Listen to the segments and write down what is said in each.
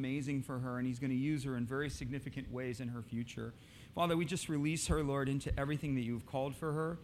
amazing for her, and He's going to use her in very significant ways in her future. Father, we just release her, Lord, into everything that you've called for her.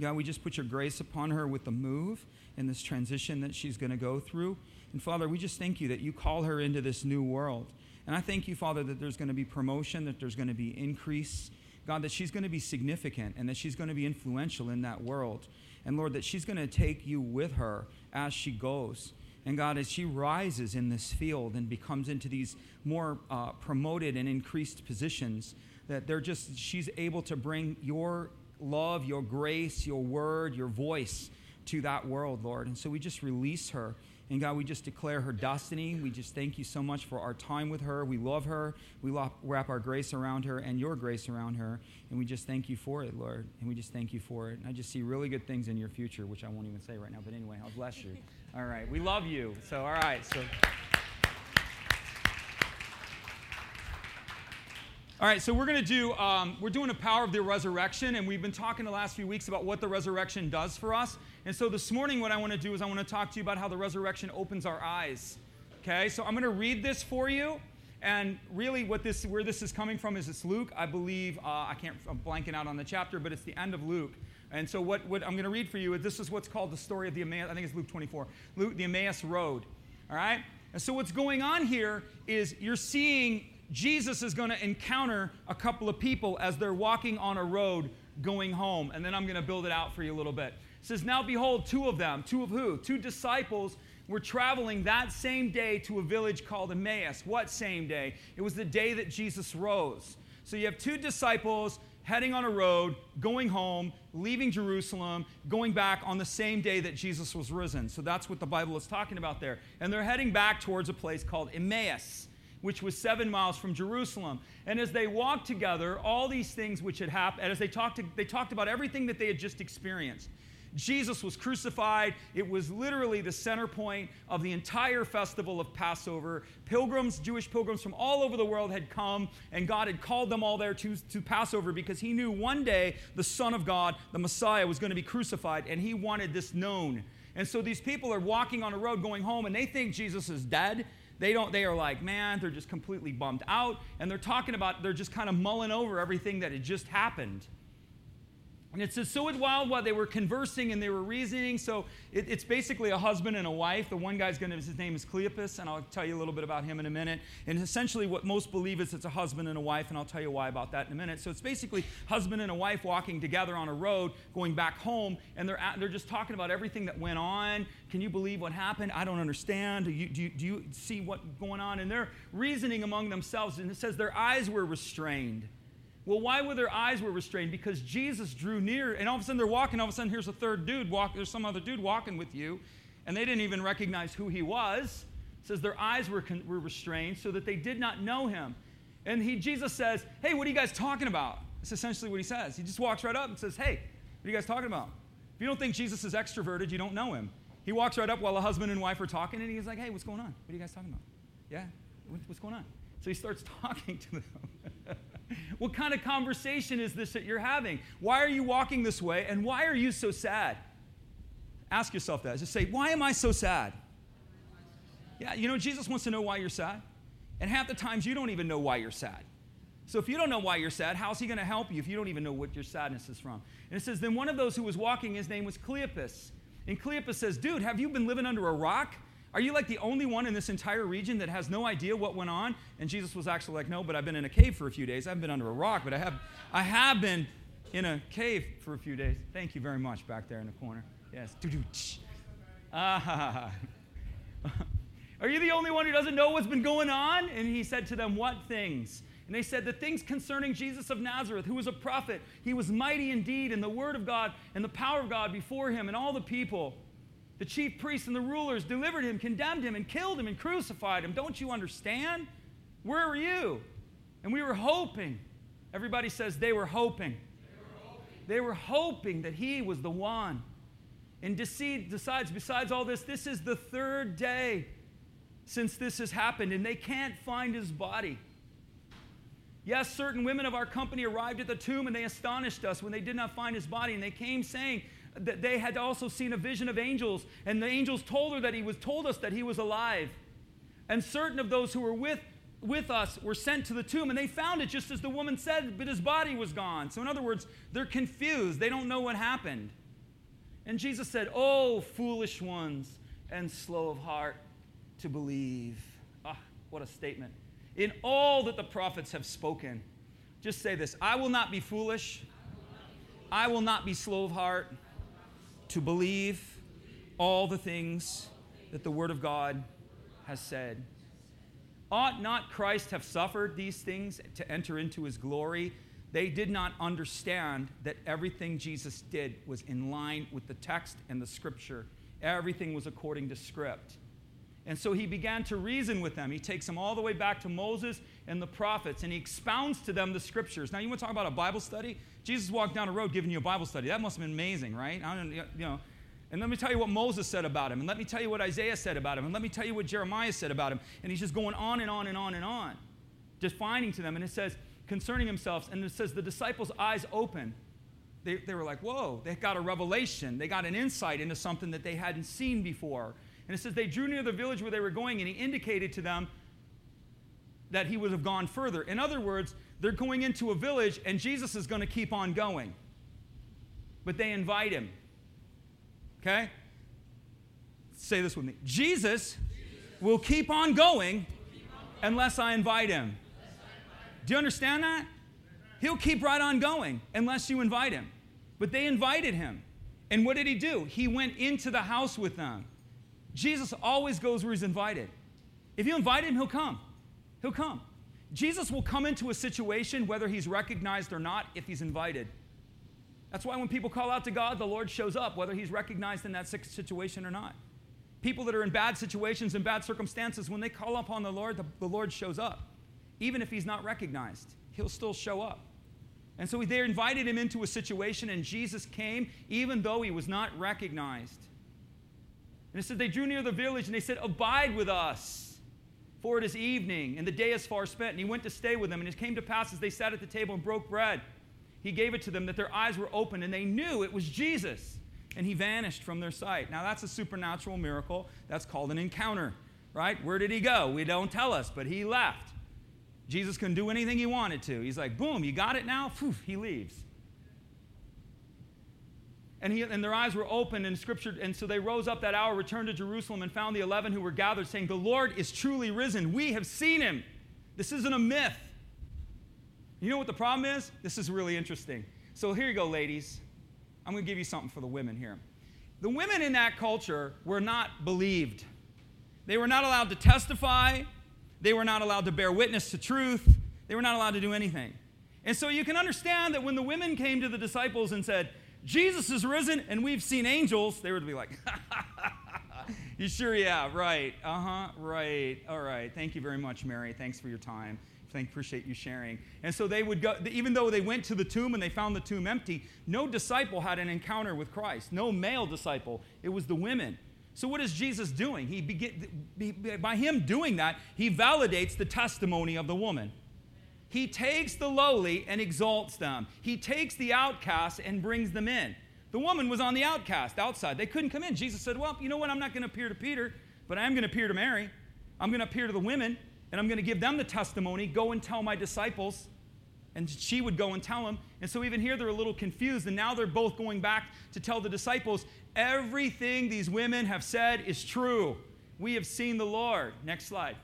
God, we just put your grace upon her with the move and this transition that she's going to go through. And Father, we just thank you that you call her into this new world. And I thank you, Father, that there's going to be promotion, that there's going to be increase. God, that she's going to be significant and that she's going to be influential in that world. And Lord, that she's going to take you with her as she goes. And God, as she rises in this field and becomes into these more uh, promoted and increased positions, that they're just, she's able to bring your love, your grace, your word, your voice to that world, Lord. And so we just release her. And God, we just declare her destiny. We just thank you so much for our time with her. We love her. We wrap our grace around her and your grace around her. And we just thank you for it, Lord. And we just thank you for it. And I just see really good things in your future, which I won't even say right now. But anyway, I'll bless you. All right. We love you. So, all right. So. All right, so we're going to do, um, we're doing a power of the resurrection, and we've been talking the last few weeks about what the resurrection does for us. And so this morning, what I want to do is I want to talk to you about how the resurrection opens our eyes. Okay, so I'm going to read this for you. And really, what this, where this is coming from is it's Luke. I believe, uh, I can't, I'm blanking out on the chapter, but it's the end of Luke. And so, what, what I'm going to read for you is this is what's called the story of the Emmaus, I think it's Luke 24, Luke, the Emmaus Road. All right? And so, what's going on here is you're seeing Jesus is going to encounter a couple of people as they're walking on a road going home. And then I'm going to build it out for you a little bit. It says, Now behold, two of them, two of who? Two disciples were traveling that same day to a village called Emmaus. What same day? It was the day that Jesus rose. So you have two disciples heading on a road, going home, leaving Jerusalem, going back on the same day that Jesus was risen. So that's what the Bible is talking about there. And they're heading back towards a place called Emmaus which was seven miles from Jerusalem. And as they walked together, all these things which had happened, as they talked, to, they talked about everything that they had just experienced. Jesus was crucified. It was literally the center point of the entire festival of Passover. Pilgrims, Jewish pilgrims from all over the world had come, and God had called them all there to, to Passover because He knew one day the Son of God, the Messiah, was going to be crucified, and He wanted this known. And so these people are walking on a road going home, and they think Jesus is dead. They don't, they are like, man, they're just completely bummed out. And they're talking about, they're just kind of mulling over everything that had just happened. And it says, so it while while they were conversing and they were reasoning. So it, it's basically a husband and a wife. The one guy's going to, his name is Cleopas, and I'll tell you a little bit about him in a minute. And essentially, what most believe is it's a husband and a wife, and I'll tell you why about that in a minute. So it's basically husband and a wife walking together on a road, going back home, and they're, at, they're just talking about everything that went on. Can you believe what happened? I don't understand. Do you, do you, do you see what's going on? And they're reasoning among themselves, and it says their eyes were restrained. Well, why were their eyes were restrained? Because Jesus drew near, and all of a sudden they're walking. All of a sudden, here's a third dude walk. There's some other dude walking with you, and they didn't even recognize who he was. It says their eyes were, were restrained so that they did not know him. And he, Jesus says, "Hey, what are you guys talking about?" That's essentially what he says. He just walks right up and says, "Hey, what are you guys talking about?" If you don't think Jesus is extroverted, you don't know him. He walks right up while a husband and wife are talking, and he's like, "Hey, what's going on? What are you guys talking about?" Yeah, what's going on? So he starts talking to them. what kind of conversation is this that you're having? Why are you walking this way? And why are you so sad? Ask yourself that. Just say, Why am I so sad? Yeah, you know, Jesus wants to know why you're sad. And half the times you don't even know why you're sad. So if you don't know why you're sad, how's he going to help you if you don't even know what your sadness is from? And it says, Then one of those who was walking, his name was Cleopas. And Cleopas says, Dude, have you been living under a rock? Are you like the only one in this entire region that has no idea what went on? And Jesus was actually like, No, but I've been in a cave for a few days. I haven't been under a rock, but I have, I have been in a cave for a few days. Thank you very much back there in the corner. Yes. Ah. Are you the only one who doesn't know what's been going on? And he said to them, What things? And they said, The things concerning Jesus of Nazareth, who was a prophet. He was mighty indeed in the word of God and the power of God before him and all the people. The chief priests and the rulers delivered him, condemned him, and killed him and crucified him. Don't you understand? Where were you? And we were hoping. Everybody says they were hoping. They were hoping, they were hoping that he was the one. And decides, besides all this, this is the third day since this has happened, and they can't find his body. Yes, certain women of our company arrived at the tomb and they astonished us when they did not find his body, and they came saying, they had also seen a vision of angels, and the angels told her that he was told us that he was alive. And certain of those who were with with us were sent to the tomb and they found it just as the woman said, but his body was gone. So, in other words, they're confused. They don't know what happened. And Jesus said, Oh, foolish ones and slow of heart to believe. Ah, what a statement. In all that the prophets have spoken, just say this I will not be foolish, I will not be slow of heart to believe all the things that the Word of God has said. Ought not Christ have suffered these things to enter into his glory? They did not understand that everything Jesus did was in line with the text and the scripture. Everything was according to script. And so he began to reason with them. He takes them all the way back to Moses and the prophets, and he expounds to them the scriptures. Now, you want to talk about a Bible study? Jesus walked down a road giving you a Bible study. That must have been amazing, right? I don't, you know, and let me tell you what Moses said about him. And let me tell you what Isaiah said about him. And let me tell you what Jeremiah said about him. And he's just going on and on and on and on, defining to them. And it says, concerning himself, and it says, the disciples' eyes open. They, they were like, whoa, they got a revelation. They got an insight into something that they hadn't seen before. And it says, they drew near the village where they were going, and he indicated to them that he would have gone further. In other words, they're going into a village, and Jesus is going to keep on going. But they invite him. Okay? Say this with me Jesus will keep on going unless I invite him. Do you understand that? He'll keep right on going unless you invite him. But they invited him. And what did he do? He went into the house with them. Jesus always goes where he's invited. If you invite him, he'll come. He'll come. Jesus will come into a situation whether he's recognized or not if he's invited. That's why when people call out to God, the Lord shows up, whether he's recognized in that situation or not. People that are in bad situations and bad circumstances, when they call upon the Lord, the, the Lord shows up. Even if he's not recognized, he'll still show up. And so they invited him into a situation, and Jesus came even though he was not recognized. And it said, They drew near the village, and they said, Abide with us, for it is evening, and the day is far spent. And he went to stay with them. And it came to pass as they sat at the table and broke bread he gave it to them that their eyes were open and they knew it was Jesus. And he vanished from their sight. Now, that's a supernatural miracle. That's called an encounter, right? Where did he go? We don't tell us, but he left. Jesus couldn't do anything he wanted to. He's like, boom, you got it now? Poof, he leaves. And, he, and their eyes were opened in scripture. And so they rose up that hour, returned to Jerusalem, and found the eleven who were gathered, saying, The Lord is truly risen. We have seen him. This isn't a myth. You know what the problem is? This is really interesting. So here you go, ladies. I'm going to give you something for the women here. The women in that culture were not believed. They were not allowed to testify. They were not allowed to bear witness to truth. They were not allowed to do anything. And so you can understand that when the women came to the disciples and said, Jesus is risen and we've seen angels, they would be like, You sure? Yeah, right. Uh huh, right. All right. Thank you very much, Mary. Thanks for your time. Thank, appreciate you sharing. And so they would go, even though they went to the tomb and they found the tomb empty, no disciple had an encounter with Christ, no male disciple. It was the women. So what is Jesus doing? He begin, by him doing that, he validates the testimony of the woman. He takes the lowly and exalts them. He takes the outcast and brings them in. The woman was on the outcast outside. They couldn't come in. Jesus said, Well, you know what? I'm not going to appear to Peter, but I am going to appear to Mary. I'm going to appear to the women and I'm going to give them the testimony go and tell my disciples. And she would go and tell them. And so, even here, they're a little confused. And now they're both going back to tell the disciples everything these women have said is true. We have seen the Lord. Next slide.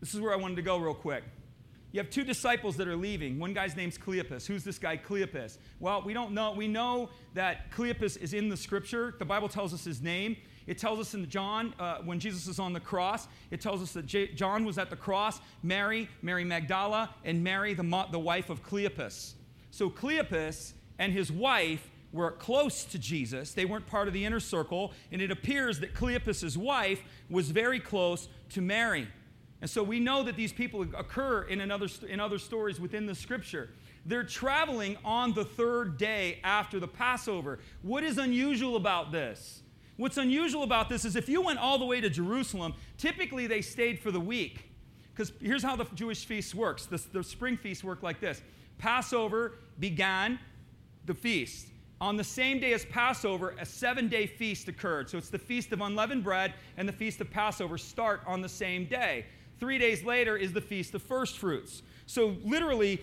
This is where I wanted to go real quick. You have two disciples that are leaving. One guy's name's Cleopas. Who's this guy, Cleopas? Well, we don't know. We know that Cleopas is in the scripture. The Bible tells us his name. It tells us in John, uh, when Jesus is on the cross, it tells us that J- John was at the cross, Mary, Mary Magdala, and Mary, the, mo- the wife of Cleopas. So Cleopas and his wife were close to Jesus. They weren't part of the inner circle, and it appears that Cleopas's wife was very close to Mary. And so we know that these people occur in, another, in other stories within the scripture. They're traveling on the third day after the Passover. What is unusual about this? What's unusual about this is if you went all the way to Jerusalem, typically they stayed for the week. Because here's how the Jewish feast works the, the spring feast work like this Passover began the feast. on the same day as Passover, a seven day feast occurred. So it's the Feast of Unleavened Bread and the Feast of Passover start on the same day. Three days later is the Feast of First Fruits. So literally,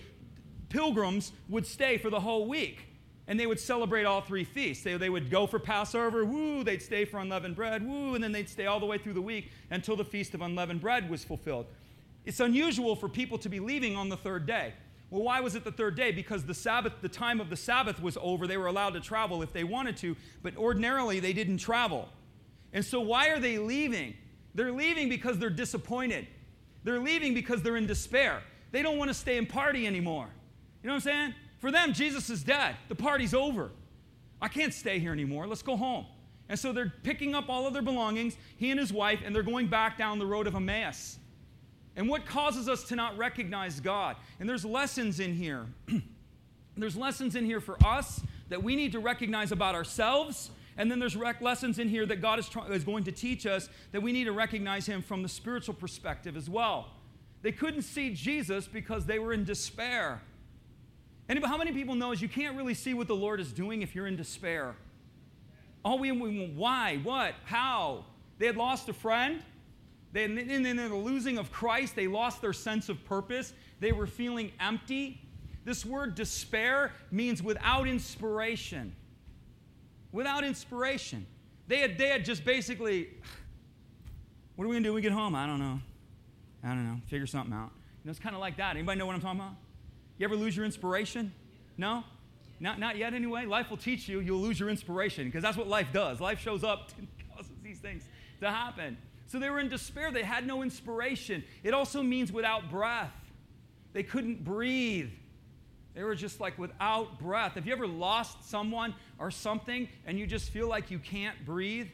pilgrims would stay for the whole week and they would celebrate all three feasts. They, they would go for Passover, woo, they'd stay for unleavened bread, woo, and then they'd stay all the way through the week until the Feast of Unleavened Bread was fulfilled. It's unusual for people to be leaving on the third day. Well, why was it the third day? Because the Sabbath, the time of the Sabbath was over. They were allowed to travel if they wanted to, but ordinarily they didn't travel. And so why are they leaving? They're leaving because they're disappointed. They're leaving because they're in despair. They don't want to stay and party anymore. You know what I'm saying? For them, Jesus is dead. The party's over. I can't stay here anymore. Let's go home. And so they're picking up all of their belongings, he and his wife, and they're going back down the road of Emmaus. And what causes us to not recognize God? And there's lessons in here. there's lessons in here for us that we need to recognize about ourselves. And then there's rec- lessons in here that God is, try- is going to teach us that we need to recognize Him from the spiritual perspective as well. They couldn't see Jesus because they were in despair. And how many people knows you can't really see what the Lord is doing if you're in despair? Oh, we, we why, what, how? They had lost a friend. They, in the losing of Christ, they lost their sense of purpose. They were feeling empty. This word despair means without inspiration. Without inspiration. They had, they had just basically, what are we going to do when we get home? I don't know. I don't know. Figure something out. You know, it's kind of like that. Anybody know what I'm talking about? You ever lose your inspiration? No? Not, not yet, anyway. Life will teach you you'll lose your inspiration because that's what life does. Life shows up and causes these things to happen. So they were in despair. They had no inspiration. It also means without breath. They couldn't breathe. They were just like without breath. Have you ever lost someone or something and you just feel like you can't breathe?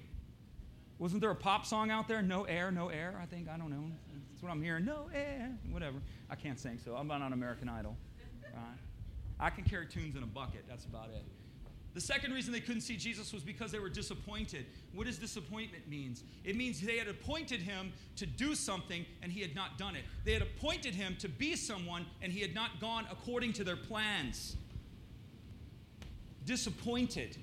Wasn't there a pop song out there? No air, no air, I think. I don't know. That's what I'm hearing. No air, whatever. I can't sing, so I'm not on American Idol. Right? I can carry tunes in a bucket. That's about it. The second reason they couldn't see Jesus was because they were disappointed. What does disappointment means? It means they had appointed him to do something and he had not done it. They had appointed him to be someone and he had not gone according to their plans. Disappointed.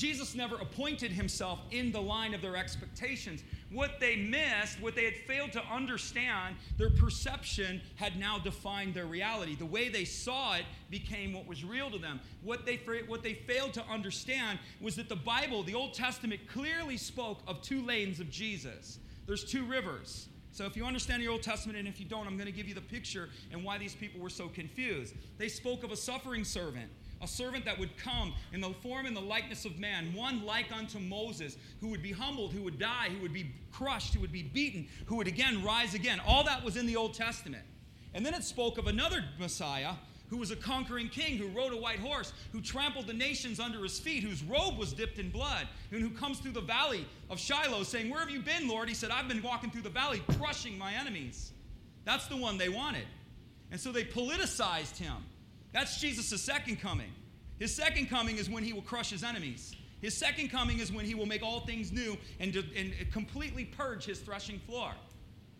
Jesus never appointed himself in the line of their expectations. What they missed, what they had failed to understand, their perception had now defined their reality. The way they saw it became what was real to them. What they, what they failed to understand was that the Bible, the Old Testament, clearly spoke of two lanes of Jesus. There's two rivers. So, if you understand the Old Testament, and if you don't, I'm going to give you the picture and why these people were so confused. They spoke of a suffering servant a servant that would come in the form and the likeness of man, one like unto Moses, who would be humbled, who would die, who would be crushed, who would be beaten, who would again rise again. All that was in the Old Testament. And then it spoke of another Messiah who was a conquering king, who rode a white horse, who trampled the nations under his feet, whose robe was dipped in blood, and who comes through the valley of Shiloh saying, Where have you been, Lord? He said, I've been walking through the valley, crushing my enemies. That's the one they wanted. And so they politicized him. That's Jesus' second coming. His second coming is when he will crush his enemies. His second coming is when he will make all things new and, and completely purge his threshing floor.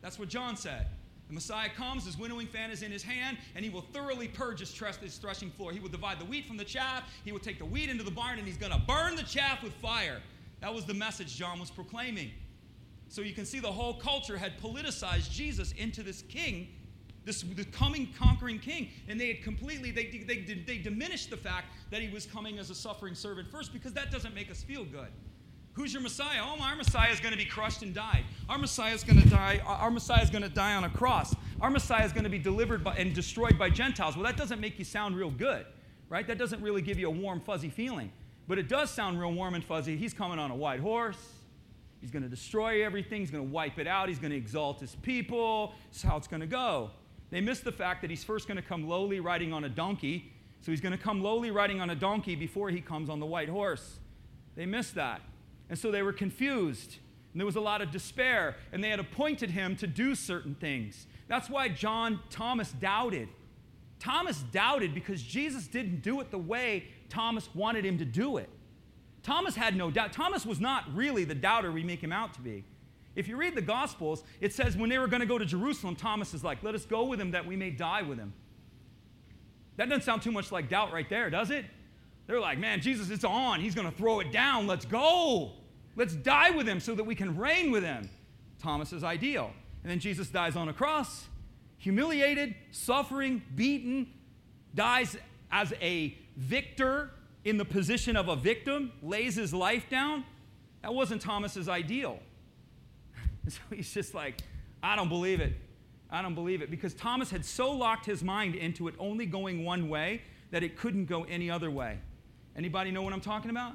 That's what John said. The Messiah comes, his winnowing fan is in his hand, and he will thoroughly purge his, his threshing floor. He will divide the wheat from the chaff. He will take the wheat into the barn, and he's going to burn the chaff with fire. That was the message John was proclaiming. So you can see the whole culture had politicized Jesus into this king this the coming conquering king. And they had completely they, they, they diminished the fact that he was coming as a suffering servant first because that doesn't make us feel good. Who's your messiah? Oh our messiah is going to be crushed and die our messiah is going to die our messiah is going to die on a cross. Our messiah is going to be delivered by, and destroyed by gentiles. Well that doesn't make you sound real good right? That doesn't really give you a warm fuzzy feeling. But it does sound real warm and fuzzy. He's coming on a white horse. He's going to destroy everything. He's going to wipe it out. He's going to exalt his people. That's how it's going to go. They miss the fact that he's first going to come lowly riding on a donkey. So he's going to come lowly riding on a donkey before he comes on the white horse. They missed that. And so they were confused. And there was a lot of despair. And they had appointed him to do certain things. That's why John Thomas doubted. Thomas doubted because Jesus didn't do it the way Thomas wanted him to do it. Thomas had no doubt. Thomas was not really the doubter we make him out to be. If you read the Gospels, it says when they were going to go to Jerusalem, Thomas is like, Let us go with him that we may die with him. That doesn't sound too much like doubt right there, does it? They're like, man, Jesus, it's on. He's going to throw it down. Let's go. Let's die with him so that we can reign with him. Thomas's ideal. And then Jesus dies on a cross, humiliated, suffering, beaten, dies as a victor in the position of a victim, lays his life down. That wasn't Thomas's ideal. And so he's just like, I don't believe it. I don't believe it. Because Thomas had so locked his mind into it only going one way that it couldn't go any other way. Anybody know what I'm talking about?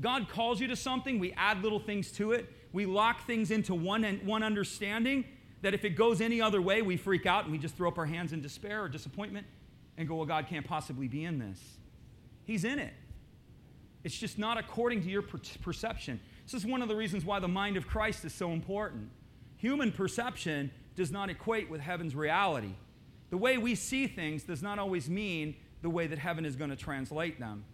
God calls you to something, we add little things to it, we lock things into one, one understanding that if it goes any other way, we freak out and we just throw up our hands in despair or disappointment and go, Well, God can't possibly be in this. He's in it. It's just not according to your per- perception. This is one of the reasons why the mind of Christ is so important. Human perception does not equate with heaven's reality. The way we see things does not always mean the way that heaven is going to translate them.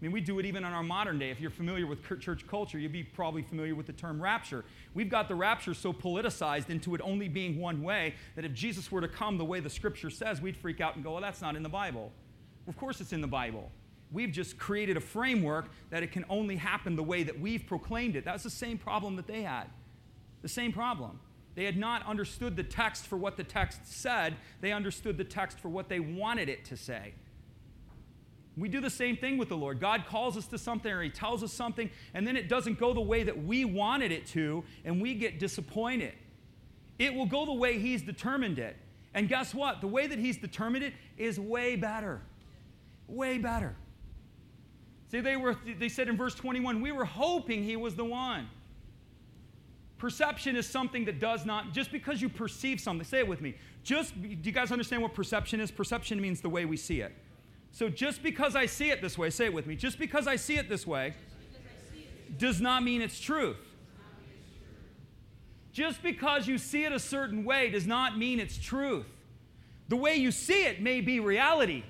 I mean, we do it even in our modern day. If you're familiar with church culture, you'd be probably familiar with the term rapture. We've got the rapture so politicized into it only being one way that if Jesus were to come the way the scripture says, we'd freak out and go, well, that's not in the Bible. Of course, it's in the Bible. We've just created a framework that it can only happen the way that we've proclaimed it. That's the same problem that they had. The same problem. They had not understood the text for what the text said, they understood the text for what they wanted it to say. We do the same thing with the Lord. God calls us to something or He tells us something, and then it doesn't go the way that we wanted it to, and we get disappointed. It will go the way He's determined it. And guess what? The way that He's determined it is way better. Way better. See, they, were, they said in verse 21, we were hoping He was the one. Perception is something that does not, just because you perceive something, say it with me. Just, do you guys understand what perception is? Perception means the way we see it. So just because I see it this way, say it with me, just because I see it this way does not mean it's truth. Just because you see it a certain way does not mean it's truth. The way you see it may be reality,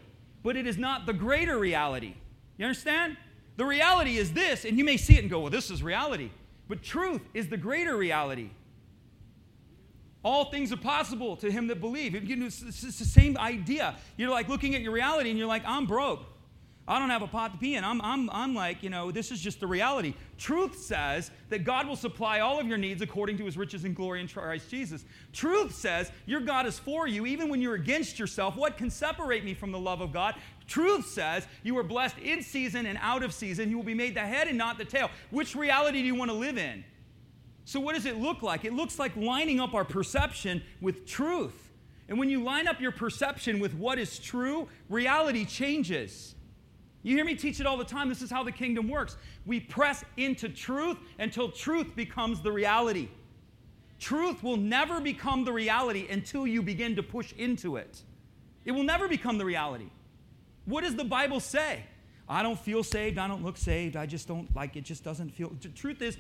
but it is not the greater reality. You understand? The reality is this, and you may see it and go, well, this is reality. But truth is the greater reality. All things are possible to him that believe. It's the same idea. You're like looking at your reality and you're like, I'm broke. I don't have a pot to pee in. I'm, I'm, I'm like, you know, this is just the reality. Truth says that God will supply all of your needs according to his riches and glory in Christ Jesus. Truth says your God is for you even when you're against yourself. What can separate me from the love of God? Truth says you are blessed in season and out of season. You will be made the head and not the tail. Which reality do you want to live in? So, what does it look like? It looks like lining up our perception with truth. And when you line up your perception with what is true, reality changes. You hear me teach it all the time. This is how the kingdom works. We press into truth until truth becomes the reality. Truth will never become the reality until you begin to push into it. It will never become the reality. What does the Bible say? I don't feel saved. I don't look saved. I just don't like it. Just doesn't feel. The truth is,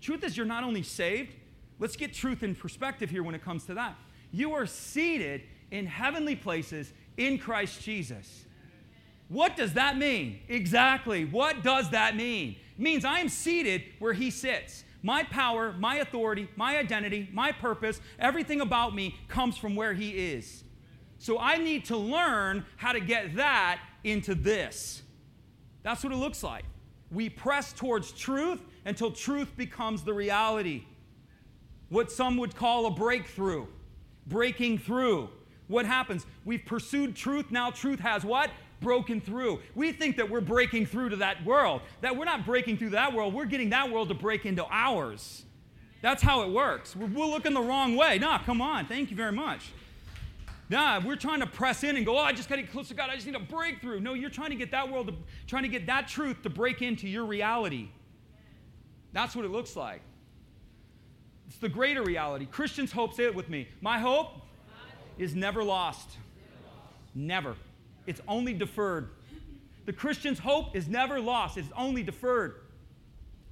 truth is, you're not only saved. Let's get truth in perspective here when it comes to that. You are seated in heavenly places in Christ Jesus. What does that mean? Exactly. What does that mean? It means I am seated where He sits. My power, my authority, my identity, my purpose, everything about me comes from where He is. So I need to learn how to get that into this. That's what it looks like. We press towards truth until truth becomes the reality. What some would call a breakthrough, breaking through. What happens? We've pursued truth, now truth has what? Broken through. We think that we're breaking through to that world, that we're not breaking through that world, we're getting that world to break into ours. That's how it works. We're, we're looking the wrong way. Nah, come on. Thank you very much. Nah, we're trying to press in and go, oh, I just got to get close to God. I just need a breakthrough. No, you're trying to get that world, to, trying to get that truth to break into your reality. That's what it looks like. It's the greater reality. Christians' hope, say it with me. My hope is never lost. Never. It's only deferred. The Christian's hope is never lost, it's only deferred.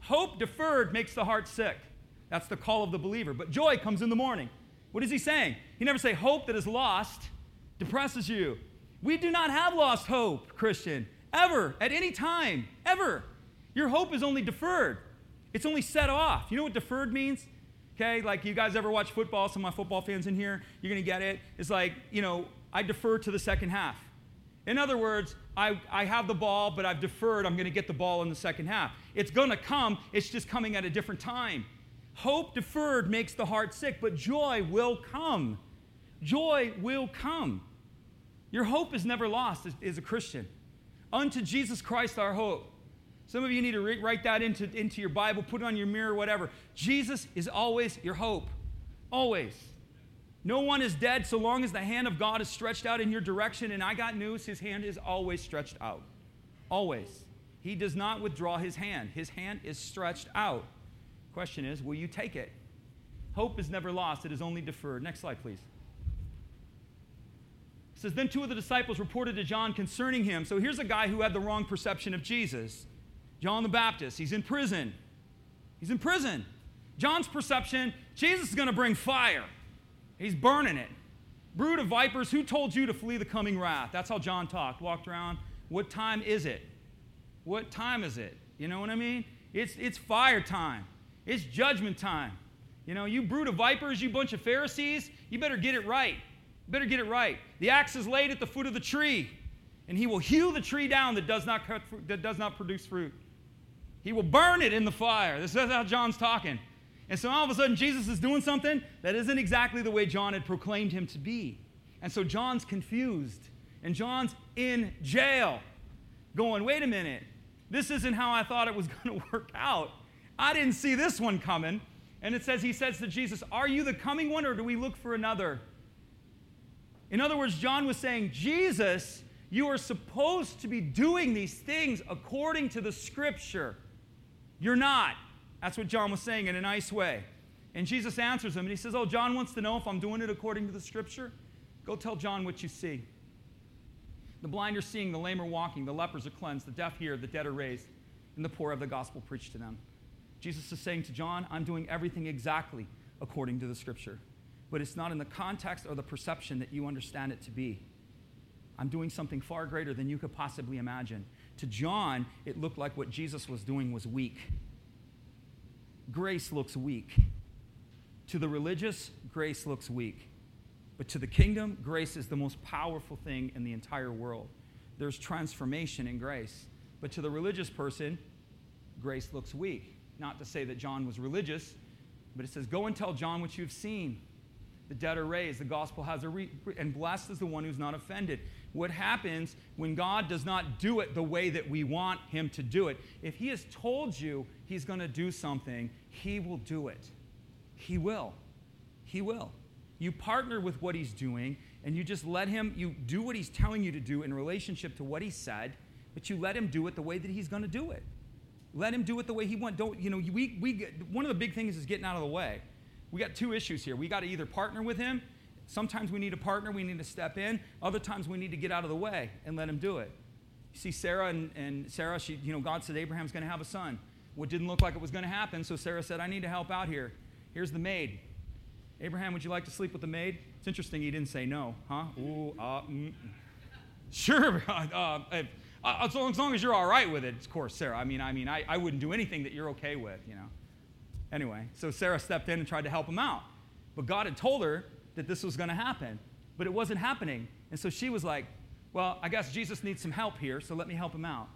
Hope deferred makes the heart sick. That's the call of the believer. But joy comes in the morning. What is he saying? He never say hope that is lost depresses you. We do not have lost hope, Christian, ever, at any time, ever. Your hope is only deferred. It's only set off. You know what deferred means? Okay, like you guys ever watch football? Some of my football fans in here, you're gonna get it. It's like, you know, I defer to the second half. In other words, I, I have the ball, but I've deferred. I'm going to get the ball in the second half. It's going to come, it's just coming at a different time. Hope deferred makes the heart sick, but joy will come. Joy will come. Your hope is never lost as, a Christian. Unto Jesus Christ our hope. Some of you need to re- write that into, into your Bible, put it on your mirror, whatever. Jesus is always your hope. Always. No one is dead so long as the hand of God is stretched out in your direction. And I got news his hand is always stretched out. Always. He does not withdraw his hand, his hand is stretched out. Question is, will you take it? Hope is never lost, it is only deferred. Next slide, please. It says, Then two of the disciples reported to John concerning him. So here's a guy who had the wrong perception of Jesus John the Baptist. He's in prison. He's in prison. John's perception Jesus is going to bring fire. He's burning it. Brood of vipers, who told you to flee the coming wrath? That's how John talked. Walked around. What time is it? What time is it? You know what I mean? It's, it's fire time. It's judgment time. You know, you brood of vipers, you bunch of Pharisees, you better get it right. You better get it right. The axe is laid at the foot of the tree, and he will hew the tree down that does not, cut, that does not produce fruit. He will burn it in the fire. This is how John's talking. And so all of a sudden, Jesus is doing something that isn't exactly the way John had proclaimed him to be. And so John's confused. And John's in jail, going, wait a minute, this isn't how I thought it was going to work out. I didn't see this one coming. And it says, he says to Jesus, Are you the coming one, or do we look for another? In other words, John was saying, Jesus, you are supposed to be doing these things according to the scripture. You're not. That's what John was saying in a nice way. And Jesus answers him and he says, Oh, John wants to know if I'm doing it according to the scripture. Go tell John what you see. The blind are seeing, the lame are walking, the lepers are cleansed, the deaf hear, the dead are raised, and the poor have the gospel preached to them. Jesus is saying to John, I'm doing everything exactly according to the scripture. But it's not in the context or the perception that you understand it to be. I'm doing something far greater than you could possibly imagine. To John, it looked like what Jesus was doing was weak grace looks weak. To the religious, grace looks weak. But to the kingdom, grace is the most powerful thing in the entire world. There's transformation in grace. But to the religious person, grace looks weak. Not to say that John was religious, but it says, Go and tell John what you've seen. The dead are raised, the gospel has a re- and blessed is the one who's not offended what happens when God does not do it the way that we want Him to do it. If He has told you He's going to do something, He will do it. He will. He will. You partner with what He's doing, and you just let Him, you do what He's telling you to do in relationship to what He said, but you let Him do it the way that He's going to do it. Let Him do it the way He wants. Don't, you know, we, we, one of the big things is getting out of the way. We got two issues here. We got to either partner with Him Sometimes we need a partner, we need to step in. Other times we need to get out of the way and let him do it. You see, Sarah and, and Sarah, she, you know, God said Abraham's going to have a son. What didn't look like it was going to happen, so Sarah said, I need to help out here. Here's the maid. Abraham, would you like to sleep with the maid? It's interesting he didn't say no, huh? Ooh, uh, mm. Sure, uh, uh, Uh, uh, as, long, as, long, as you're all right with it, of course, Sarah. I mean, I mean, I, I wouldn't do anything that you're okay with, you know. Anyway, so Sarah stepped in and tried to help him out. But God had told her that this was going to happen, but it wasn't happening. And so she was like, Well, I guess Jesus needs some help here, so let me help him out.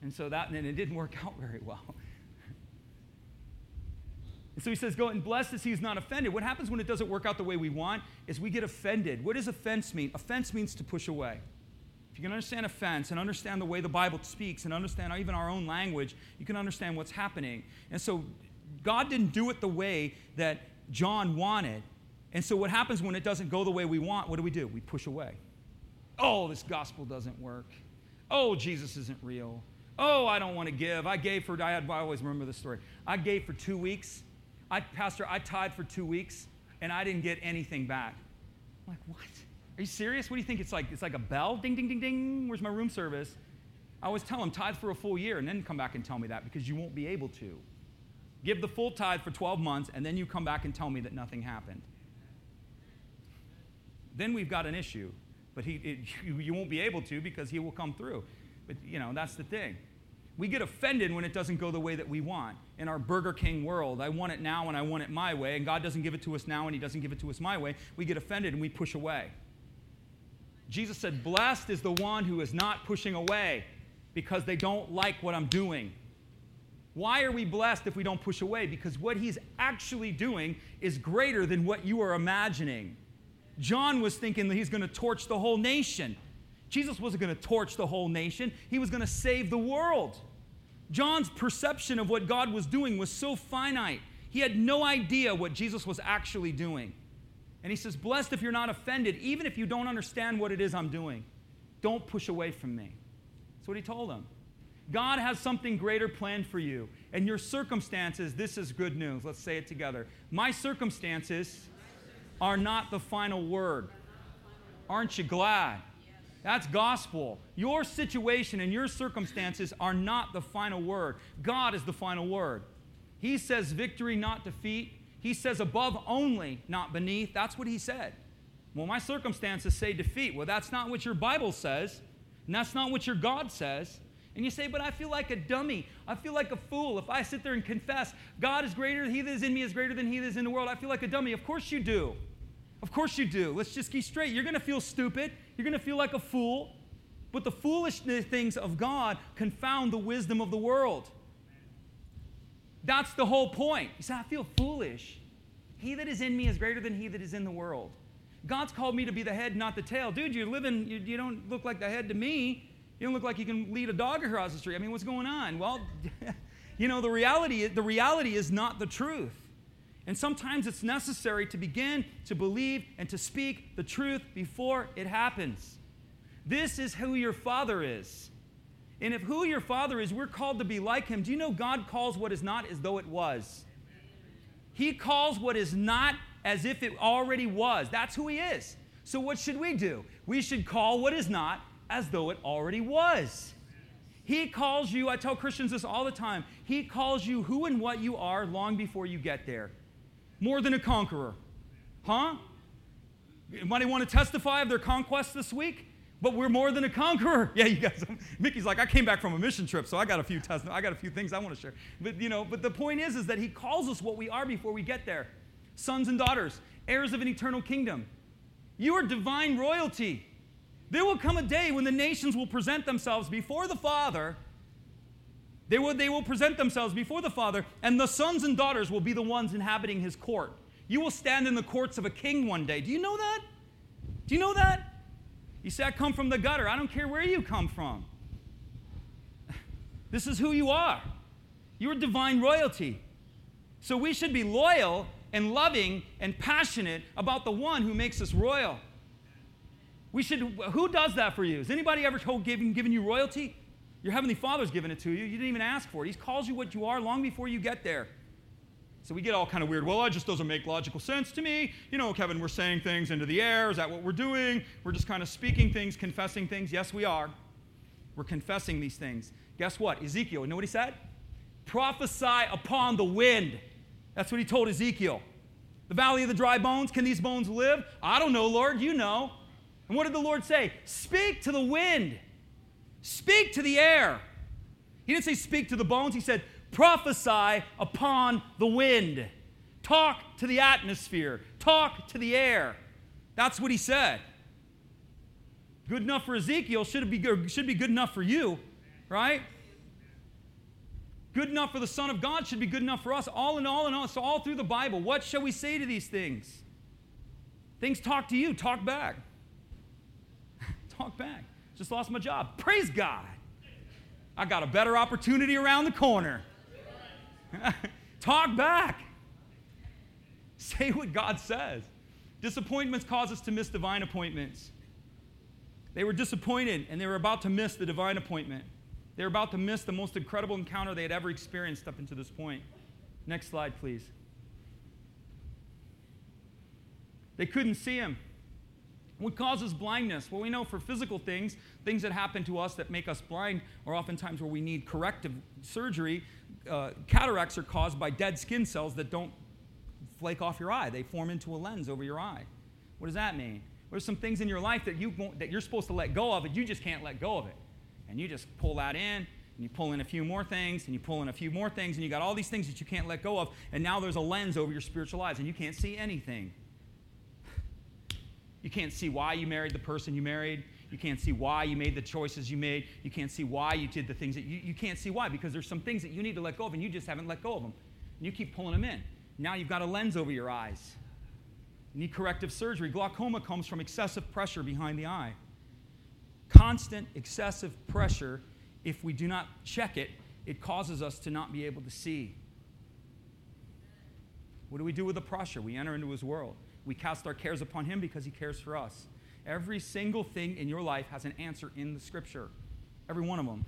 And so that, and it didn't work out very well. And so he says, Go and blessed is he who's not offended. What happens when it doesn't work out the way we want is we get offended. What does offense mean? Offense means to push away. If you can understand offense and understand the way the Bible speaks and understand even our own language, you can understand what's happening. And so God didn't do it the way that John wanted. And so, what happens when it doesn't go the way we want? What do we do? We push away. Oh, this gospel doesn't work. Oh, Jesus isn't real. Oh, I don't want to give. I gave for, I, I always remember this story. I gave for two weeks. I, Pastor, I tied for two weeks and I didn't get anything back. I'm like, what? Are you serious? What do you think? It's like, it's like a bell? Ding, ding, ding, ding. Where's my room service? I always tell them, tithe for a full year and then come back and tell me that because you won't be able to. Give the full tithe for 12 months and then you come back and tell me that nothing happened then we've got an issue. But he, it, you, you won't be able to because he will come through. But, you know, that's the thing. We get offended when it doesn't go the way that we want. In our Burger King world, I want it now and I want it my way, and God doesn't give it to us now and He doesn't give it to us my way. We get offended and we push away. Jesus said, Blessed is the one who is not pushing away because they don't like what I'm doing. Why are we blessed if we don't push away? Because what he's actually doing is greater than what you are imagining. John was thinking that he's going to torch the whole nation. Jesus wasn't going to torch the whole nation, he was going to save the world. John's perception of what God was doing was so finite. He had no idea what Jesus was actually doing. And he says, Blessed if you're not offended, even if you don't understand what it is I'm doing. Don't push away from me. That's what he told them. God has something greater planned for you. And your circumstances, this is good news. Let's say it together. My circumstances are not the final word. Aren't you glad? That's gospel. Your situation and your circumstances are not the final word. God is the final word. He says victory, not defeat. He says above only, not beneath. That's what he said. Well, my circumstances say defeat. Well, that's not what your Bible says, and that's not what your God says. And you say, but I feel like a dummy. I feel like a fool. If I sit there and confess, God is greater, he that is in me is greater than he that is in the world, I feel like a dummy. Of course you do. Of course you do. Let's just be straight. You're going to feel stupid. You're going to feel like a fool. But the foolish things of God confound the wisdom of the world. That's the whole point. You say, I feel foolish. He that is in me is greater than he that is in the world. God's called me to be the head, not the tail. Dude, you're living, you, you don't look like the head to me. You don't look like you can lead a dog across the street. I mean, what's going on? Well, you know, the reality, the reality is not the truth. And sometimes it's necessary to begin to believe and to speak the truth before it happens. This is who your father is. And if who your father is, we're called to be like him. Do you know God calls what is not as though it was? He calls what is not as if it already was. That's who he is. So, what should we do? We should call what is not as though it already was. He calls you, I tell Christians this all the time, He calls you who and what you are long before you get there. More than a conqueror. Huh? Anybody want to testify of their conquest this week? But we're more than a conqueror. Yeah, you guys. Mickey's like, I came back from a mission trip, so I got a few test. I got a few things I want to share. But you know, but the point is, is that He calls us what we are before we get there. Sons and daughters, heirs of an eternal kingdom. You are divine royalty. There will come a day when the nations will present themselves before the Father. They will, they will present themselves before the Father, and the sons and daughters will be the ones inhabiting his court. You will stand in the courts of a king one day. Do you know that? Do you know that? You say, I come from the gutter. I don't care where you come from. This is who you are. You're divine royalty. So we should be loyal and loving and passionate about the one who makes us royal. We should, who does that for you? Has anybody ever told, given, given you royalty? Your Heavenly Father's given it to you. You didn't even ask for it. He calls you what you are long before you get there. So we get all kind of weird. Well, that just doesn't make logical sense to me. You know, Kevin, we're saying things into the air. Is that what we're doing? We're just kind of speaking things, confessing things. Yes, we are. We're confessing these things. Guess what? Ezekiel, you know what he said? Prophesy upon the wind. That's what he told Ezekiel. The valley of the dry bones, can these bones live? I don't know, Lord, you know. And what did the Lord say? Speak to the wind, speak to the air. He didn't say speak to the bones, he said prophesy upon the wind. Talk to the atmosphere, talk to the air. That's what he said. Good enough for Ezekiel should be good, should be good enough for you, right? Good enough for the Son of God should be good enough for us. All in all, in all, so all through the Bible, what shall we say to these things? Things talk to you, talk back. talk back. Just lost my job. Praise God. I got a better opportunity around the corner. talk back. Say what God says. Disappointments cause us to miss divine appointments. They were disappointed and they were about to miss the divine appointment. They were about to miss the most incredible encounter they had ever experienced up until this point. Next slide, please. They couldn't see him. What causes blindness? Well, we know for physical things, things that happen to us that make us blind are oftentimes where we need corrective surgery. Uh, cataracts are caused by dead skin cells that don't flake off your eye, they form into a lens over your eye. What does that mean? There's some things in your life that, you that you're supposed to let go of, and you just can't let go of it. And you just pull that in, and you pull in a few more things, and you pull in a few more things, and you got all these things that you can't let go of, and now there's a lens over your spiritual eyes, and you can't see anything. You can't see why you married the person you married. You can't see why you made the choices you made. You can't see why you did the things that you, you can't see why because there's some things that you need to let go of and you just haven't let go of them. And you keep pulling them in. Now you've got a lens over your eyes. You need corrective surgery. Glaucoma comes from excessive pressure behind the eye. Constant excessive pressure, if we do not check it, it causes us to not be able to see. What do we do with the pressure? We enter into his world. We cast our cares upon him because he cares for us. Every single thing in your life has an answer in the scripture. Every one of them.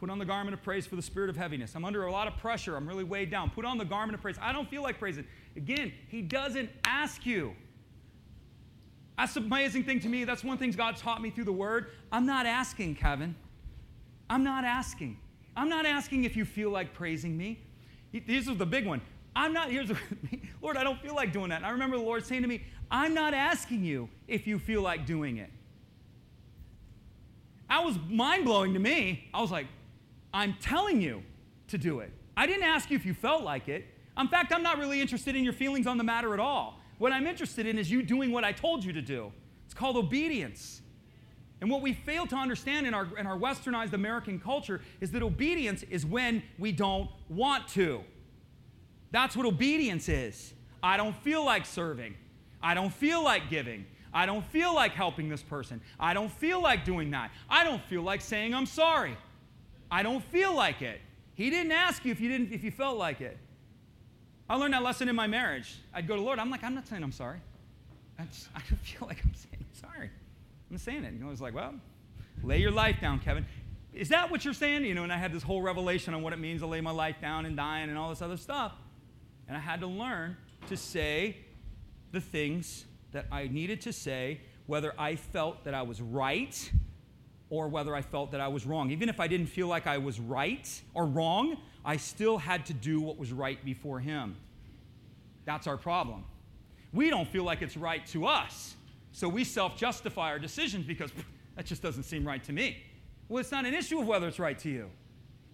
Put on the garment of praise for the spirit of heaviness. I'm under a lot of pressure. I'm really weighed down. Put on the garment of praise. I don't feel like praising. Again, he doesn't ask you. That's the amazing thing to me. That's one thing God taught me through the word. I'm not asking, Kevin. I'm not asking. I'm not asking if you feel like praising me. This is the big one. I'm not, here's, Lord, I don't feel like doing that. And I remember the Lord saying to me, I'm not asking you if you feel like doing it. That was mind blowing to me. I was like, I'm telling you to do it. I didn't ask you if you felt like it. In fact, I'm not really interested in your feelings on the matter at all. What I'm interested in is you doing what I told you to do. It's called obedience. And what we fail to understand in our, in our westernized American culture is that obedience is when we don't want to. That's what obedience is. I don't feel like serving. I don't feel like giving. I don't feel like helping this person. I don't feel like doing that. I don't feel like saying I'm sorry. I don't feel like it. He didn't ask you if you didn't if you felt like it. I learned that lesson in my marriage. I'd go to Lord, I'm like, I'm not saying I'm sorry. I, just, I don't feel like I'm saying I'm sorry. I'm saying it. And I was like, well, lay your life down, Kevin. Is that what you're saying? You know, and I had this whole revelation on what it means to lay my life down and dying and all this other stuff. And I had to learn to say the things that I needed to say, whether I felt that I was right or whether I felt that I was wrong. Even if I didn't feel like I was right or wrong, I still had to do what was right before Him. That's our problem. We don't feel like it's right to us, so we self justify our decisions because that just doesn't seem right to me. Well, it's not an issue of whether it's right to you.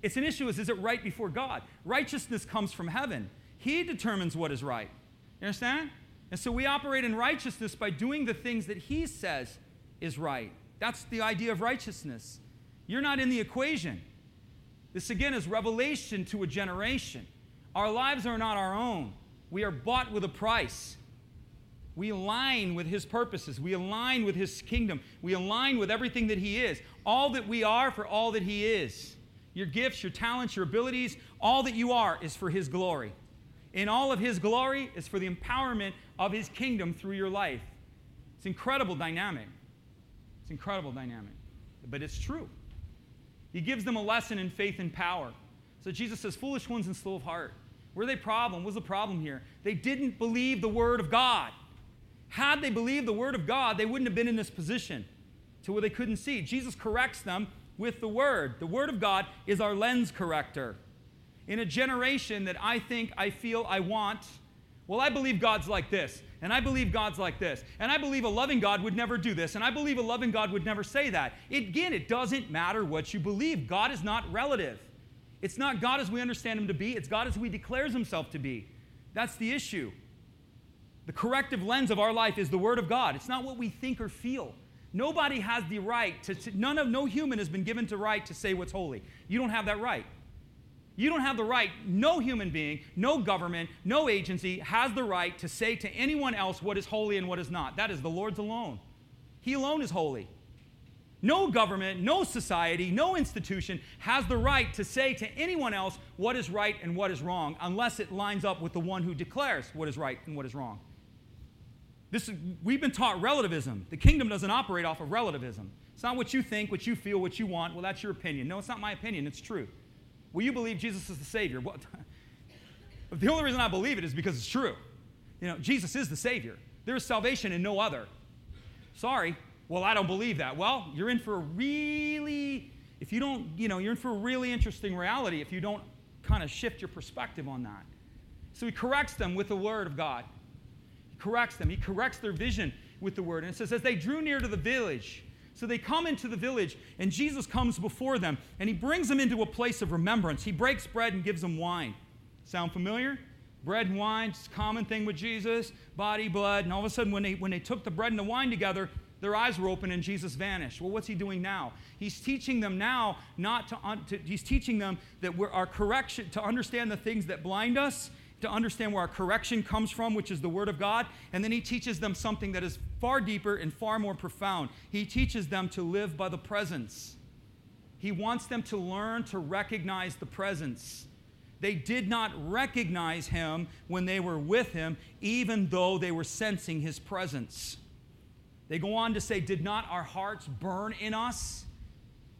It's an issue of is it right before God? Righteousness comes from heaven. He determines what is right. You understand? And so we operate in righteousness by doing the things that He says is right. That's the idea of righteousness. You're not in the equation. This again is revelation to a generation. Our lives are not our own. We are bought with a price. We align with His purposes. We align with His kingdom. We align with everything that He is. All that we are for all that He is. Your gifts, your talents, your abilities, all that you are is for His glory in all of His glory is for the empowerment of His kingdom through your life. It's incredible dynamic. It's incredible dynamic. But it's true. He gives them a lesson in faith and power. So Jesus says, Foolish ones and slow of heart. Where they problem? What's the problem here? They didn't believe the word of God. Had they believed the word of God, they wouldn't have been in this position to where they couldn't see. Jesus corrects them with the word. The word of God is our lens corrector in a generation that I think, I feel, I want, well, I believe God's like this, and I believe God's like this, and I believe a loving God would never do this, and I believe a loving God would never say that. Again, it doesn't matter what you believe. God is not relative. It's not God as we understand Him to be, it's God as He declares Himself to be. That's the issue. The corrective lens of our life is the Word of God. It's not what we think or feel. Nobody has the right to, to none of no human has been given the right to say what's holy. You don't have that right. You don't have the right, no human being, no government, no agency has the right to say to anyone else what is holy and what is not. That is the Lord's alone. He alone is holy. No government, no society, no institution has the right to say to anyone else what is right and what is wrong unless it lines up with the one who declares what is right and what is wrong. This, we've been taught relativism. The kingdom doesn't operate off of relativism. It's not what you think, what you feel, what you want. Well, that's your opinion. No, it's not my opinion, it's truth. Will you believe Jesus is the Savior? What? the only reason I believe it is because it's true. You know, Jesus is the Savior. There is salvation in no other. Sorry. Well, I don't believe that. Well, you're in for a really, if you don't, you know, you're in for a really interesting reality if you don't kind of shift your perspective on that. So he corrects them with the word of God. He corrects them. He corrects their vision with the word. And it says, as they drew near to the village, so they come into the village, and Jesus comes before them, and he brings them into a place of remembrance. He breaks bread and gives them wine. Sound familiar? Bread and wine, it's a common thing with Jesus, body, blood. And all of a sudden, when they, when they took the bread and the wine together, their eyes were open and Jesus vanished. Well, what's he doing now? He's teaching them now not to, un- to he's teaching them that we're our correction, to understand the things that blind us, to understand where our correction comes from, which is the Word of God. And then he teaches them something that is far deeper and far more profound. He teaches them to live by the presence. He wants them to learn to recognize the presence. They did not recognize him when they were with him, even though they were sensing his presence. They go on to say, Did not our hearts burn in us?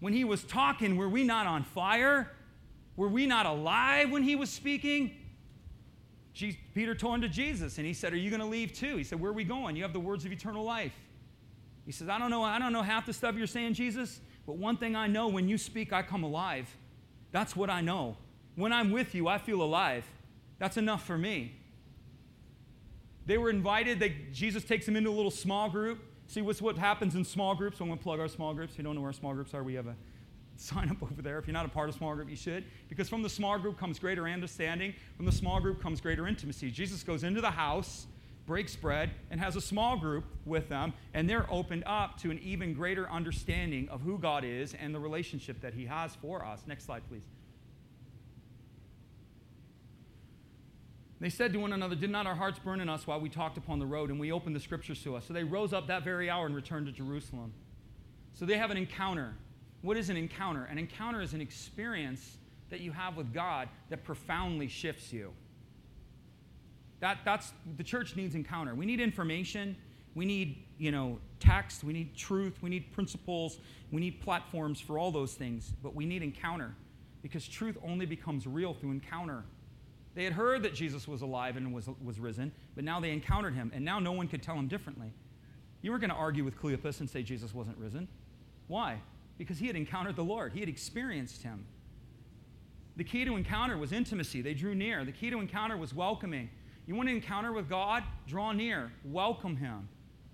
When he was talking, were we not on fire? Were we not alive when he was speaking? Peter turned to Jesus and he said, Are you going to leave too? He said, Where are we going? You have the words of eternal life. He says, I don't know, I don't know half the stuff you're saying, Jesus, but one thing I know when you speak, I come alive. That's what I know. When I'm with you, I feel alive. That's enough for me. They were invited, they, Jesus takes them into a little small group. See, what's what happens in small groups? I'm to plug our small groups. If you don't know where our small groups are, we have a sign up over there. If you're not a part of small group, you should. Because from the small group comes greater understanding. From the small group comes greater intimacy. Jesus goes into the house, breaks bread, and has a small group with them, and they're opened up to an even greater understanding of who God is and the relationship that He has for us. Next slide, please. They said to one another, Did not our hearts burn in us while we talked upon the road and we opened the scriptures to us? So they rose up that very hour and returned to Jerusalem. So they have an encounter. What is an encounter? An encounter is an experience that you have with God that profoundly shifts you. That, that's the church needs encounter. We need information. We need, you know, text. We need truth. We need principles. We need platforms for all those things. But we need encounter because truth only becomes real through encounter. They had heard that Jesus was alive and was, was risen, but now they encountered him, and now no one could tell him differently. You weren't going to argue with Cleopas and say Jesus wasn't risen. Why? Because he had encountered the Lord, he had experienced him. The key to encounter was intimacy. They drew near. The key to encounter was welcoming. You want to encounter with God? Draw near, welcome him.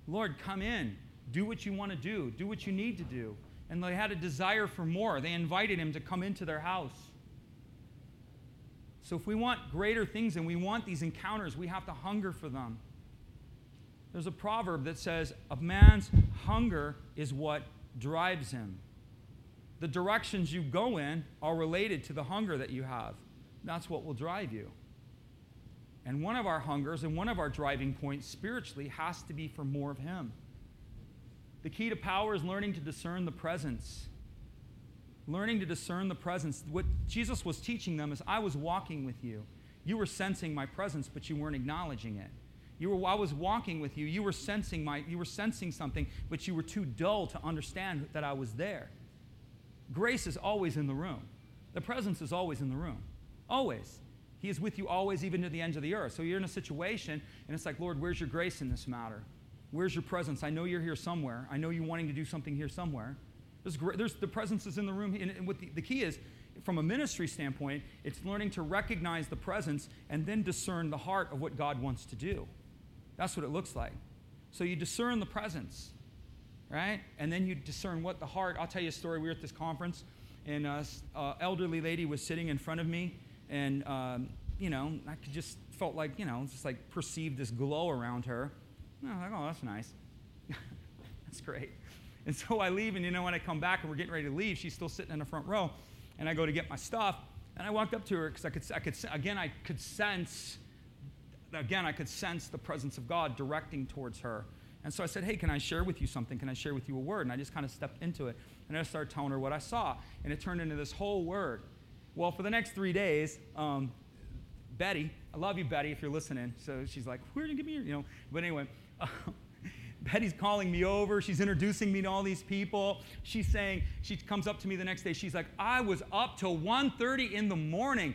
Lord, come in. Do what you want to do, do what you need to do. And they had a desire for more. They invited him to come into their house. So if we want greater things and we want these encounters, we have to hunger for them. There's a proverb that says, A man's hunger is what drives him. The directions you go in are related to the hunger that you have. That's what will drive you. And one of our hungers and one of our driving points spiritually has to be for more of Him. The key to power is learning to discern the presence learning to discern the presence. What Jesus was teaching them is I was walking with you. You were sensing my presence, but you weren't acknowledging it. You were, I was walking with you. You were sensing my, you were sensing something, but you were too dull to understand that I was there. Grace is always in the room. The presence is always in the room. Always. He is with you always, even to the ends of the earth. So you're in a situation, and it's like, Lord, where's your grace in this matter? Where's your presence? I know you're here somewhere. I know you're wanting to do something here somewhere. There's, there's the presence is in the room. And, and what the, the key is, from a ministry standpoint, it's learning to recognize the presence and then discern the heart of what God wants to do. That's what it looks like. So you discern the presence, right? And then you discern what the heart. I'll tell you a story. We were at this conference, and an uh, elderly lady was sitting in front of me, and um, you know, I could just felt like you know, just like perceived this glow around her. I was like, oh, that's nice. that's great. And so I leave, and you know, when I come back and we're getting ready to leave, she's still sitting in the front row, and I go to get my stuff, and I walked up to her because I could, I could, again, I could sense, again, I could sense the presence of God directing towards her. And so I said, Hey, can I share with you something? Can I share with you a word? And I just kind of stepped into it. And I started telling her what I saw. And it turned into this whole word. Well, for the next three days, um, Betty, I love you, Betty, if you're listening. So she's like, Where did you give me you know? But anyway, Betty's calling me over. She's introducing me to all these people. She's saying, she comes up to me the next day. She's like, I was up till 1.30 in the morning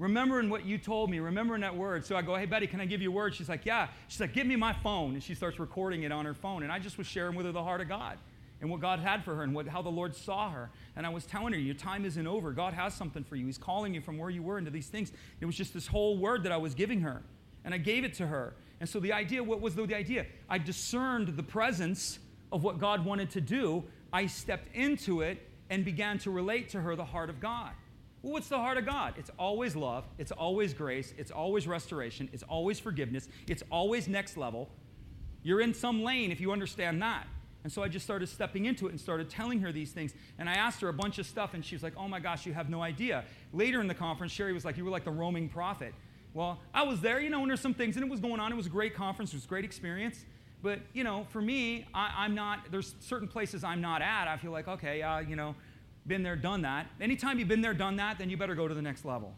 remembering what you told me, remembering that word. So I go, hey, Betty, can I give you a word? She's like, yeah. She's like, give me my phone. And she starts recording it on her phone. And I just was sharing with her the heart of God and what God had for her and what, how the Lord saw her. And I was telling her, your time isn't over. God has something for you. He's calling you from where you were into these things. It was just this whole word that I was giving her. And I gave it to her. And so the idea, what was the idea? I discerned the presence of what God wanted to do. I stepped into it and began to relate to her the heart of God. Well, what's the heart of God? It's always love, it's always grace, it's always restoration, it's always forgiveness, it's always next level. You're in some lane if you understand that. And so I just started stepping into it and started telling her these things. And I asked her a bunch of stuff, and she was like, oh my gosh, you have no idea. Later in the conference, Sherry was like, you were like the roaming prophet. Well, I was there, you know, and there's some things, and it was going on. It was a great conference, it was a great experience. But, you know, for me, I, am not, there's certain places I'm not at. I feel like, okay, uh, you know, been there, done that. Anytime you've been there, done that, then you better go to the next level.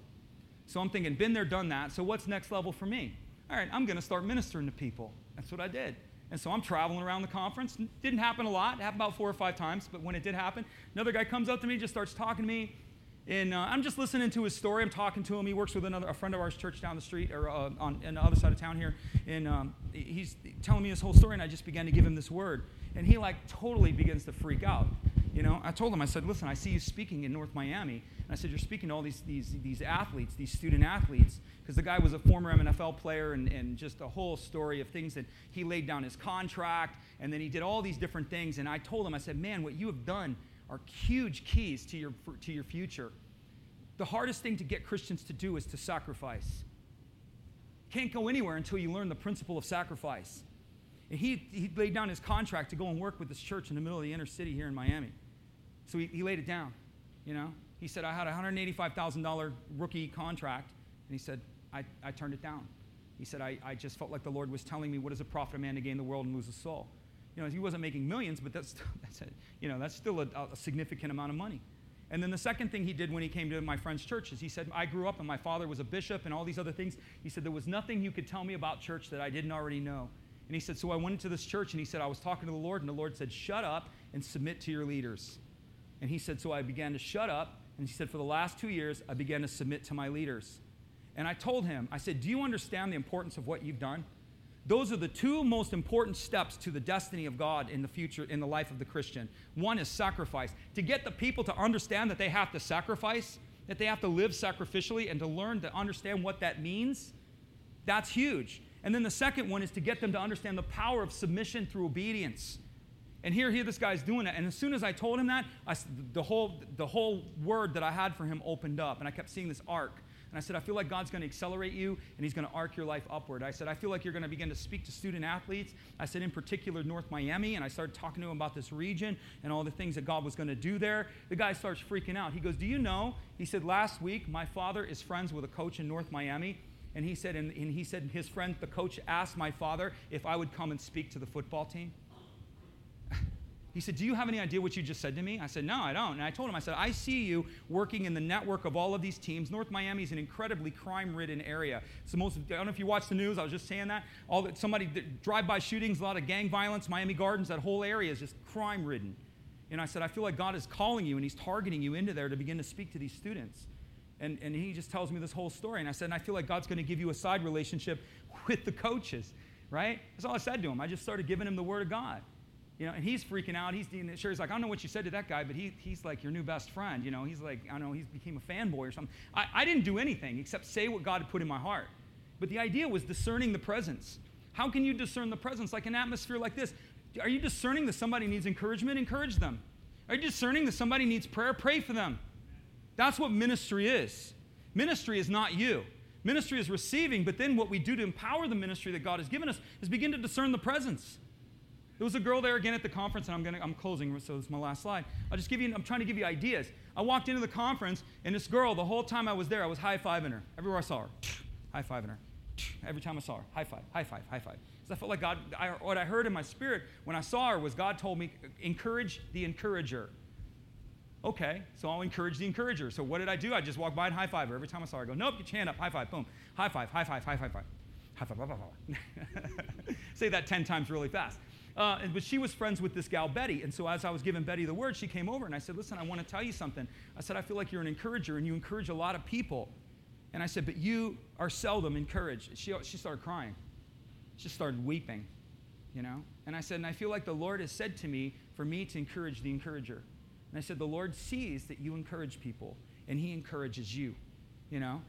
So I'm thinking, been there, done that. So what's next level for me? All right, I'm going to start ministering to people. That's what I did. And so I'm traveling around the conference. Didn't happen a lot. It happened about four or five times. But when it did happen, another guy comes up to me, just starts talking to me. And uh, I'm just listening to his story. I'm talking to him. He works with another a friend of ours, church down the street or uh, on, on, the other side of town here. And um, he's telling me his whole story. And I just began to give him this word. And he like totally begins to freak out. You know, I told him, I said, listen, I see you speaking in North Miami. And I said, you're speaking to all these, these, these athletes, these student athletes because the guy was a former NFL player and, and just a whole story of things that he laid down his contract and then he did all these different things. And I told him, I said, man, what you have done are huge keys to your, to your future. The hardest thing to get Christians to do is to sacrifice. Can't go anywhere until you learn the principle of sacrifice. And he, he laid down his contract to go and work with this church in the middle of the inner city here in Miami. So he, he laid it down, you know. He said, I had a $185,000 rookie contract. And he said, I, I turned it down. He said, I, I just felt like the Lord was telling me, what does it profit a man to gain the world and lose his soul? You know, he wasn't making millions, but that's, that's, a, you know, that's still a, a significant amount of money. And then the second thing he did when he came to my friend's church is he said, I grew up and my father was a bishop and all these other things. He said, there was nothing you could tell me about church that I didn't already know. And he said, so I went into this church and he said, I was talking to the Lord and the Lord said, shut up and submit to your leaders. And he said, so I began to shut up. And he said, for the last two years, I began to submit to my leaders. And I told him, I said, Do you understand the importance of what you've done? Those are the two most important steps to the destiny of God in the future, in the life of the Christian. One is sacrifice. To get the people to understand that they have to sacrifice, that they have to live sacrificially, and to learn to understand what that means, that's huge. And then the second one is to get them to understand the power of submission through obedience. And here, here this guy's doing it. And as soon as I told him that, I, the, whole, the whole word that I had for him opened up. And I kept seeing this arc. And I said, I feel like God's going to accelerate you and He's going to arc your life upward. I said, I feel like you're going to begin to speak to student athletes. I said, in particular, North Miami. And I started talking to him about this region and all the things that God was going to do there. The guy starts freaking out. He goes, Do you know? He said, Last week, my father is friends with a coach in North Miami. And he said, and, and he said, his friend, the coach, asked my father if I would come and speak to the football team. He said, Do you have any idea what you just said to me? I said, No, I don't. And I told him, I said, I see you working in the network of all of these teams. North Miami is an incredibly crime ridden area. It's the most, I don't know if you watch the news, I was just saying that. All that somebody, drive by shootings, a lot of gang violence, Miami Gardens, that whole area is just crime ridden. And I said, I feel like God is calling you and He's targeting you into there to begin to speak to these students. And, and he just tells me this whole story. And I said, and I feel like God's going to give you a side relationship with the coaches, right? That's all I said to him. I just started giving him the word of God. You know, and he's freaking out. He's sure he's like, I don't know what you said to that guy, but he, he's like your new best friend. You know, he's like, I don't know, he's became a fanboy or something. I, I didn't do anything except say what God had put in my heart. But the idea was discerning the presence. How can you discern the presence? Like an atmosphere like this. Are you discerning that somebody needs encouragement? Encourage them. Are you discerning that somebody needs prayer? Pray for them. That's what ministry is. Ministry is not you. Ministry is receiving, but then what we do to empower the ministry that God has given us is begin to discern the presence. There was a girl there again at the conference, and I'm gonna I'm closing, so this is my last slide. I'll just give you, I'm trying to give you ideas. I walked into the conference, and this girl, the whole time I was there, I was high-fiving her. Everywhere I saw her, high-fiving her. Every time I saw her, high five, high five, high five. Because I felt like God, I, what I heard in my spirit when I saw her was God told me, encourage the encourager. Okay, so I'll encourage the encourager. So what did I do? I just walked by and high five her. Every time I saw her, I go, nope, get your hand up, high five, boom. High five, high five, high five, high five. High five, high five, high five. Say that 10 times really fast. Uh, but she was friends with this gal, Betty. And so as I was giving Betty the word, she came over and I said, Listen, I want to tell you something. I said, I feel like you're an encourager and you encourage a lot of people. And I said, But you are seldom encouraged. She, she started crying. She started weeping, you know? And I said, And I feel like the Lord has said to me for me to encourage the encourager. And I said, The Lord sees that you encourage people and He encourages you, you know?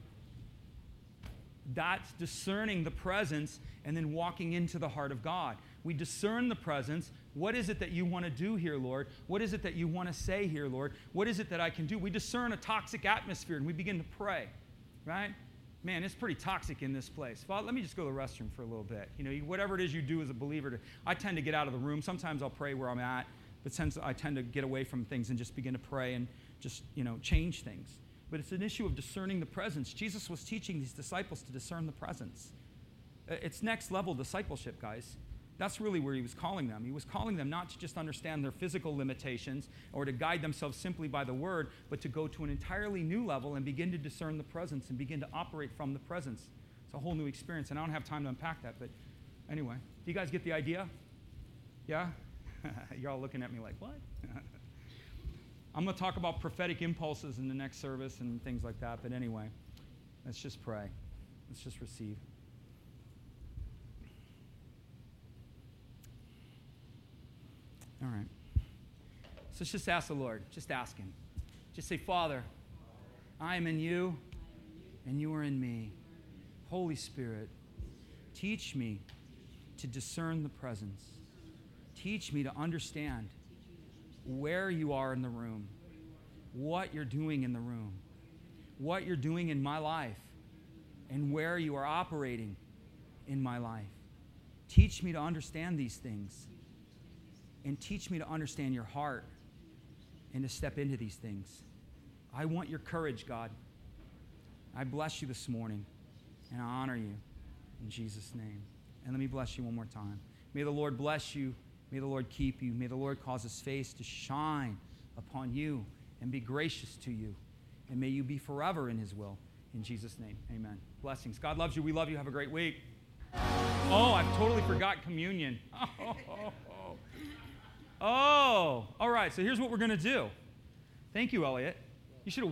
That's discerning the presence and then walking into the heart of God. We discern the presence What is it that you want to do here, Lord? What is it that you want to say here, Lord? What is it that I can do? We discern a toxic atmosphere and we begin to pray, right? Man, it's pretty toxic in this place. Father, let me just go to the restroom for a little bit. You know, whatever it is you do as a believer, to, I tend to get out of the room. Sometimes I'll pray where I'm at, but since I tend to get away from things and just begin to pray and just, you know, change things. But it's an issue of discerning the presence. Jesus was teaching these disciples to discern the presence. It's next level discipleship, guys. That's really where he was calling them. He was calling them not to just understand their physical limitations or to guide themselves simply by the word, but to go to an entirely new level and begin to discern the presence and begin to operate from the presence. It's a whole new experience, and I don't have time to unpack that, but anyway. Do you guys get the idea? Yeah? You're all looking at me like, what? I'm going to talk about prophetic impulses in the next service and things like that, but anyway, let's just pray. Let's just receive. All right. So just ask the Lord. Just ask Him. Just say, Father, I am in you, and you are in me. Holy Spirit, teach me to discern the presence. Teach me to understand where you are in the room, what you're doing in the room, what you're doing in my life, and where you are operating in my life. Teach me to understand these things and teach me to understand your heart and to step into these things. I want your courage, God. I bless you this morning and I honor you in Jesus' name. And let me bless you one more time. May the Lord bless you. May the Lord keep you. May the Lord cause his face to shine upon you and be gracious to you. And may you be forever in his will. In Jesus' name, amen. Blessings. God loves you. We love you. Have a great week. Oh, I've totally forgot communion. Oh, all right. So here's what we're going to do. Thank you, Elliot. You should have waited.